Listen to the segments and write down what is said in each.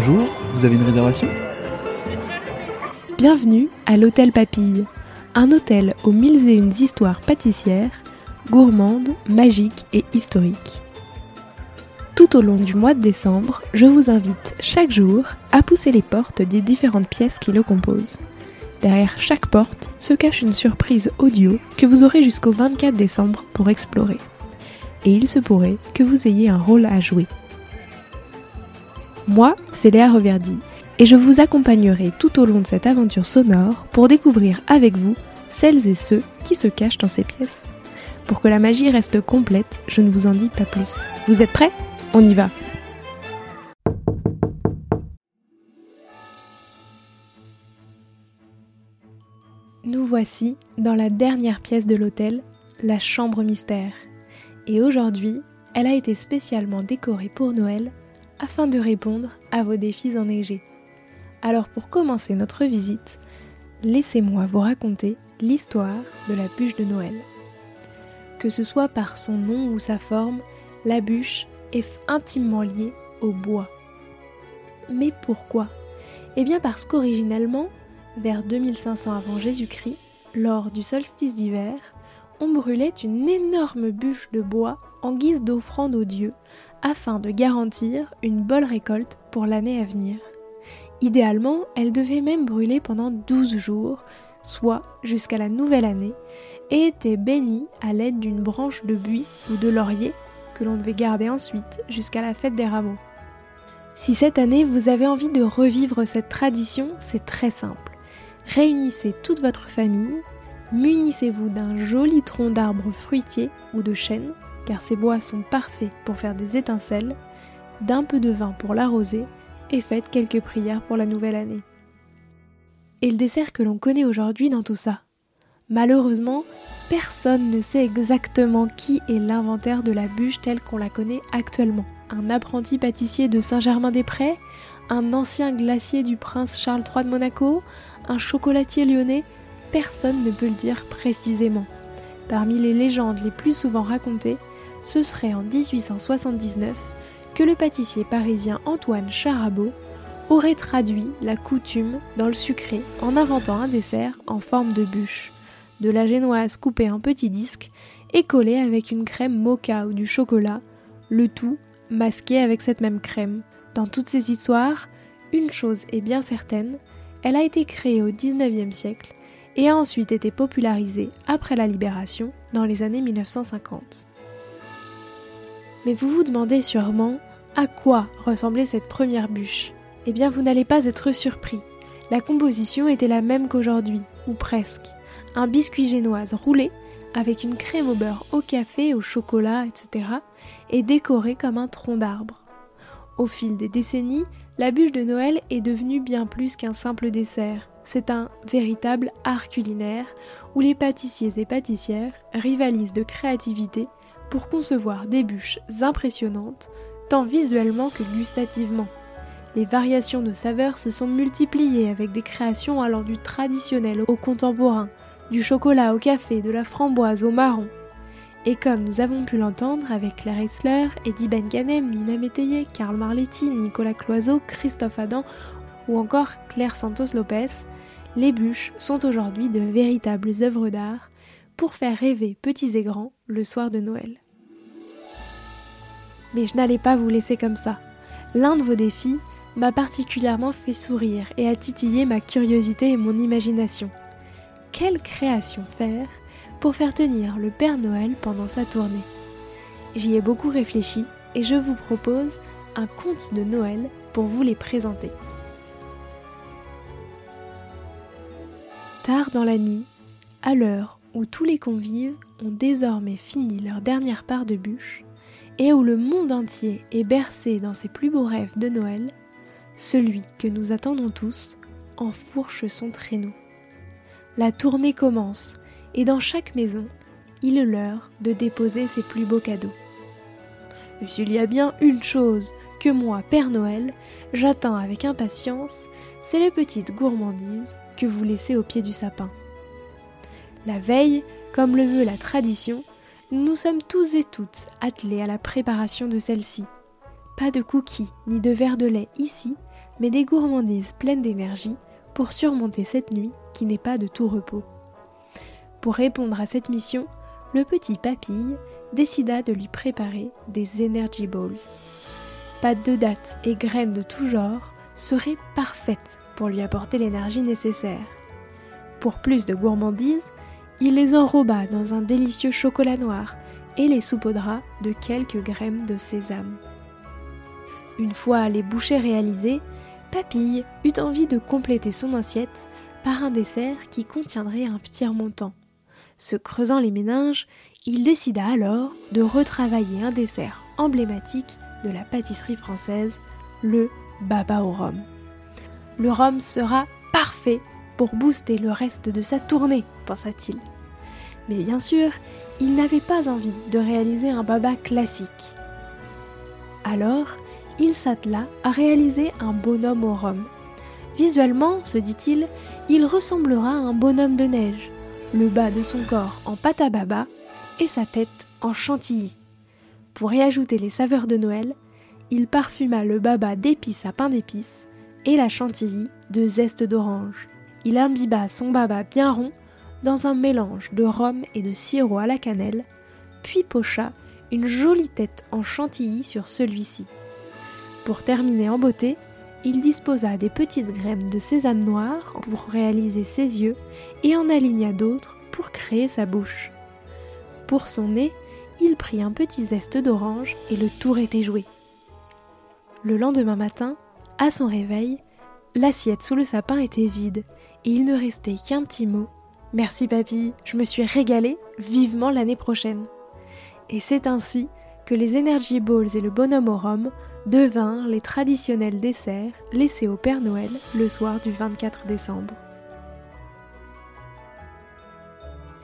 Bonjour, vous avez une réservation Bienvenue à l'Hôtel Papille, un hôtel aux mille et une histoires pâtissières, gourmandes, magiques et historiques. Tout au long du mois de décembre, je vous invite chaque jour à pousser les portes des différentes pièces qui le composent. Derrière chaque porte se cache une surprise audio que vous aurez jusqu'au 24 décembre pour explorer. Et il se pourrait que vous ayez un rôle à jouer. Moi, c'est Léa Reverdy, et je vous accompagnerai tout au long de cette aventure sonore pour découvrir avec vous celles et ceux qui se cachent dans ces pièces. Pour que la magie reste complète, je ne vous en dis pas plus. Vous êtes prêts? On y va Nous voici dans la dernière pièce de l'hôtel, la chambre mystère. Et aujourd'hui, elle a été spécialement décorée pour Noël afin de répondre à vos défis enneigés. Alors pour commencer notre visite, laissez-moi vous raconter l'histoire de la bûche de Noël. Que ce soit par son nom ou sa forme, la bûche est intimement liée au bois. Mais pourquoi? Eh bien parce qu'originellement, vers 2500 avant Jésus-Christ, lors du solstice d'hiver, on brûlait une énorme bûche de bois en guise d'offrande aux dieux afin de garantir une bonne récolte pour l'année à venir. Idéalement, elle devait même brûler pendant 12 jours, soit jusqu'à la nouvelle année, et était bénie à l'aide d'une branche de buis ou de laurier que l'on devait garder ensuite jusqu'à la fête des rameaux. Si cette année vous avez envie de revivre cette tradition, c'est très simple. Réunissez toute votre famille, munissez-vous d'un joli tronc d'arbre fruitier ou de chêne car ces bois sont parfaits pour faire des étincelles, d'un peu de vin pour l'arroser, et faites quelques prières pour la nouvelle année. Et le dessert que l'on connaît aujourd'hui dans tout ça Malheureusement, personne ne sait exactement qui est l'inventaire de la bûche telle qu'on la connaît actuellement. Un apprenti pâtissier de Saint-Germain-des-Prés Un ancien glacier du prince Charles III de Monaco Un chocolatier lyonnais Personne ne peut le dire précisément. Parmi les légendes les plus souvent racontées, ce serait en 1879 que le pâtissier parisien Antoine Charabeau aurait traduit la coutume dans le sucré en inventant un dessert en forme de bûche, de la génoise coupée en petits disques et collée avec une crème mocha ou du chocolat, le tout masqué avec cette même crème. Dans toutes ces histoires, une chose est bien certaine, elle a été créée au 19e siècle et a ensuite été popularisée après la libération dans les années 1950. Mais vous vous demandez sûrement à quoi ressemblait cette première bûche Eh bien, vous n'allez pas être surpris. La composition était la même qu'aujourd'hui, ou presque. Un biscuit génoise roulé avec une crème au beurre au café, au chocolat, etc. et décoré comme un tronc d'arbre. Au fil des décennies, la bûche de Noël est devenue bien plus qu'un simple dessert. C'est un véritable art culinaire où les pâtissiers et pâtissières rivalisent de créativité pour concevoir des bûches impressionnantes, tant visuellement que gustativement. Les variations de saveurs se sont multipliées avec des créations allant du traditionnel au contemporain, du chocolat au café, de la framboise au marron. Et comme nous avons pu l'entendre avec Claire Hetzler, Eddie Ben Ganem, Nina Métayer, Karl Marletti, Nicolas Cloiseau, Christophe Adam ou encore Claire Santos Lopez, les bûches sont aujourd'hui de véritables œuvres d'art pour faire rêver petits et grands le soir de Noël. Mais je n'allais pas vous laisser comme ça. L'un de vos défis m'a particulièrement fait sourire et a titillé ma curiosité et mon imagination. Quelle création faire pour faire tenir le Père Noël pendant sa tournée? J'y ai beaucoup réfléchi et je vous propose un conte de Noël pour vous les présenter. Tard dans la nuit, à l'heure où tous les convives ont désormais fini leur dernière part de bûche, et où le monde entier est bercé dans ses plus beaux rêves de Noël, celui que nous attendons tous enfourche son traîneau. La tournée commence, et dans chaque maison, il est l'heure de déposer ses plus beaux cadeaux. Et s'il y a bien une chose que moi, Père Noël, j'attends avec impatience, c'est les petites gourmandises que vous laissez au pied du sapin. La veille, comme le veut la tradition, nous sommes tous et toutes attelés à la préparation de celle-ci. Pas de cookies ni de verre de lait ici, mais des gourmandises pleines d'énergie pour surmonter cette nuit qui n'est pas de tout repos. Pour répondre à cette mission, le petit papille décida de lui préparer des Energy Balls. Pâte de dattes et graines de tout genre seraient parfaites pour lui apporter l'énergie nécessaire. Pour plus de gourmandises, il les enroba dans un délicieux chocolat noir et les saupoudra de quelques graines de sésame. Une fois les bouchées réalisées, Papille eut envie de compléter son assiette par un dessert qui contiendrait un petit remontant. Se creusant les méninges, il décida alors de retravailler un dessert emblématique de la pâtisserie française, le baba au rhum. Le rhum sera parfait pour booster le reste de sa tournée, pensa-t-il. Mais bien sûr, il n'avait pas envie de réaliser un baba classique. Alors, il s'attela à réaliser un bonhomme au rhum. Visuellement, se dit-il, il ressemblera à un bonhomme de neige, le bas de son corps en pâte à baba et sa tête en chantilly. Pour y ajouter les saveurs de Noël, il parfuma le baba d'épices à pain d'épices et la chantilly de zeste d'orange il imbiba son baba bien rond dans un mélange de rhum et de sirop à la cannelle, puis pocha une jolie tête en chantilly sur celui-ci. Pour terminer en beauté, il disposa des petites graines de sésame noir pour réaliser ses yeux et en aligna d'autres pour créer sa bouche. Pour son nez, il prit un petit zeste d'orange et le tour était joué. Le lendemain matin, à son réveil, l'assiette sous le sapin était vide il ne restait qu'un petit mot. Merci papy, je me suis régalée, vivement l'année prochaine. Et c'est ainsi que les Energy Balls et le bonhomme au rhum devinrent les traditionnels desserts laissés au Père Noël le soir du 24 décembre.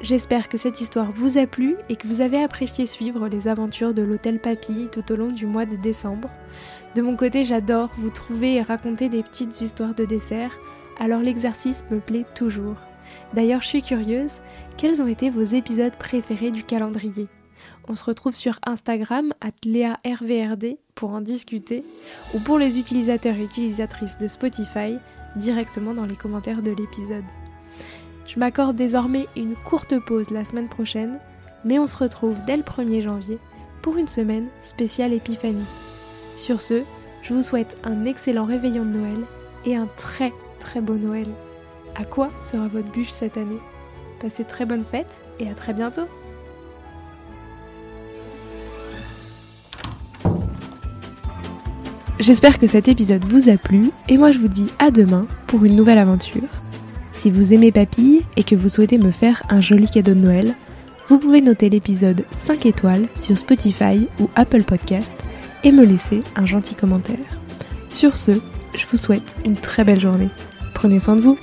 J'espère que cette histoire vous a plu et que vous avez apprécié suivre les aventures de l'hôtel Papy tout au long du mois de décembre. De mon côté, j'adore vous trouver et raconter des petites histoires de desserts alors l'exercice me plaît toujours. D'ailleurs, je suis curieuse, quels ont été vos épisodes préférés du calendrier? On se retrouve sur Instagram, at RVRD, pour en discuter, ou pour les utilisateurs et utilisatrices de Spotify, directement dans les commentaires de l'épisode. Je m'accorde désormais une courte pause la semaine prochaine, mais on se retrouve dès le 1er janvier pour une semaine spéciale Épiphanie. Sur ce, je vous souhaite un excellent réveillon de Noël et un très très beau Noël. À quoi sera votre bûche cette année? Passez très bonnes fêtes et à très bientôt J'espère que cet épisode vous a plu et moi je vous dis à demain pour une nouvelle aventure. Si vous aimez Papille et que vous souhaitez me faire un joli cadeau de Noël, vous pouvez noter l'épisode 5 étoiles sur Spotify ou Apple Podcast et me laisser un gentil commentaire. Sur ce, je vous souhaite une très belle journée. Prenez soin de vous.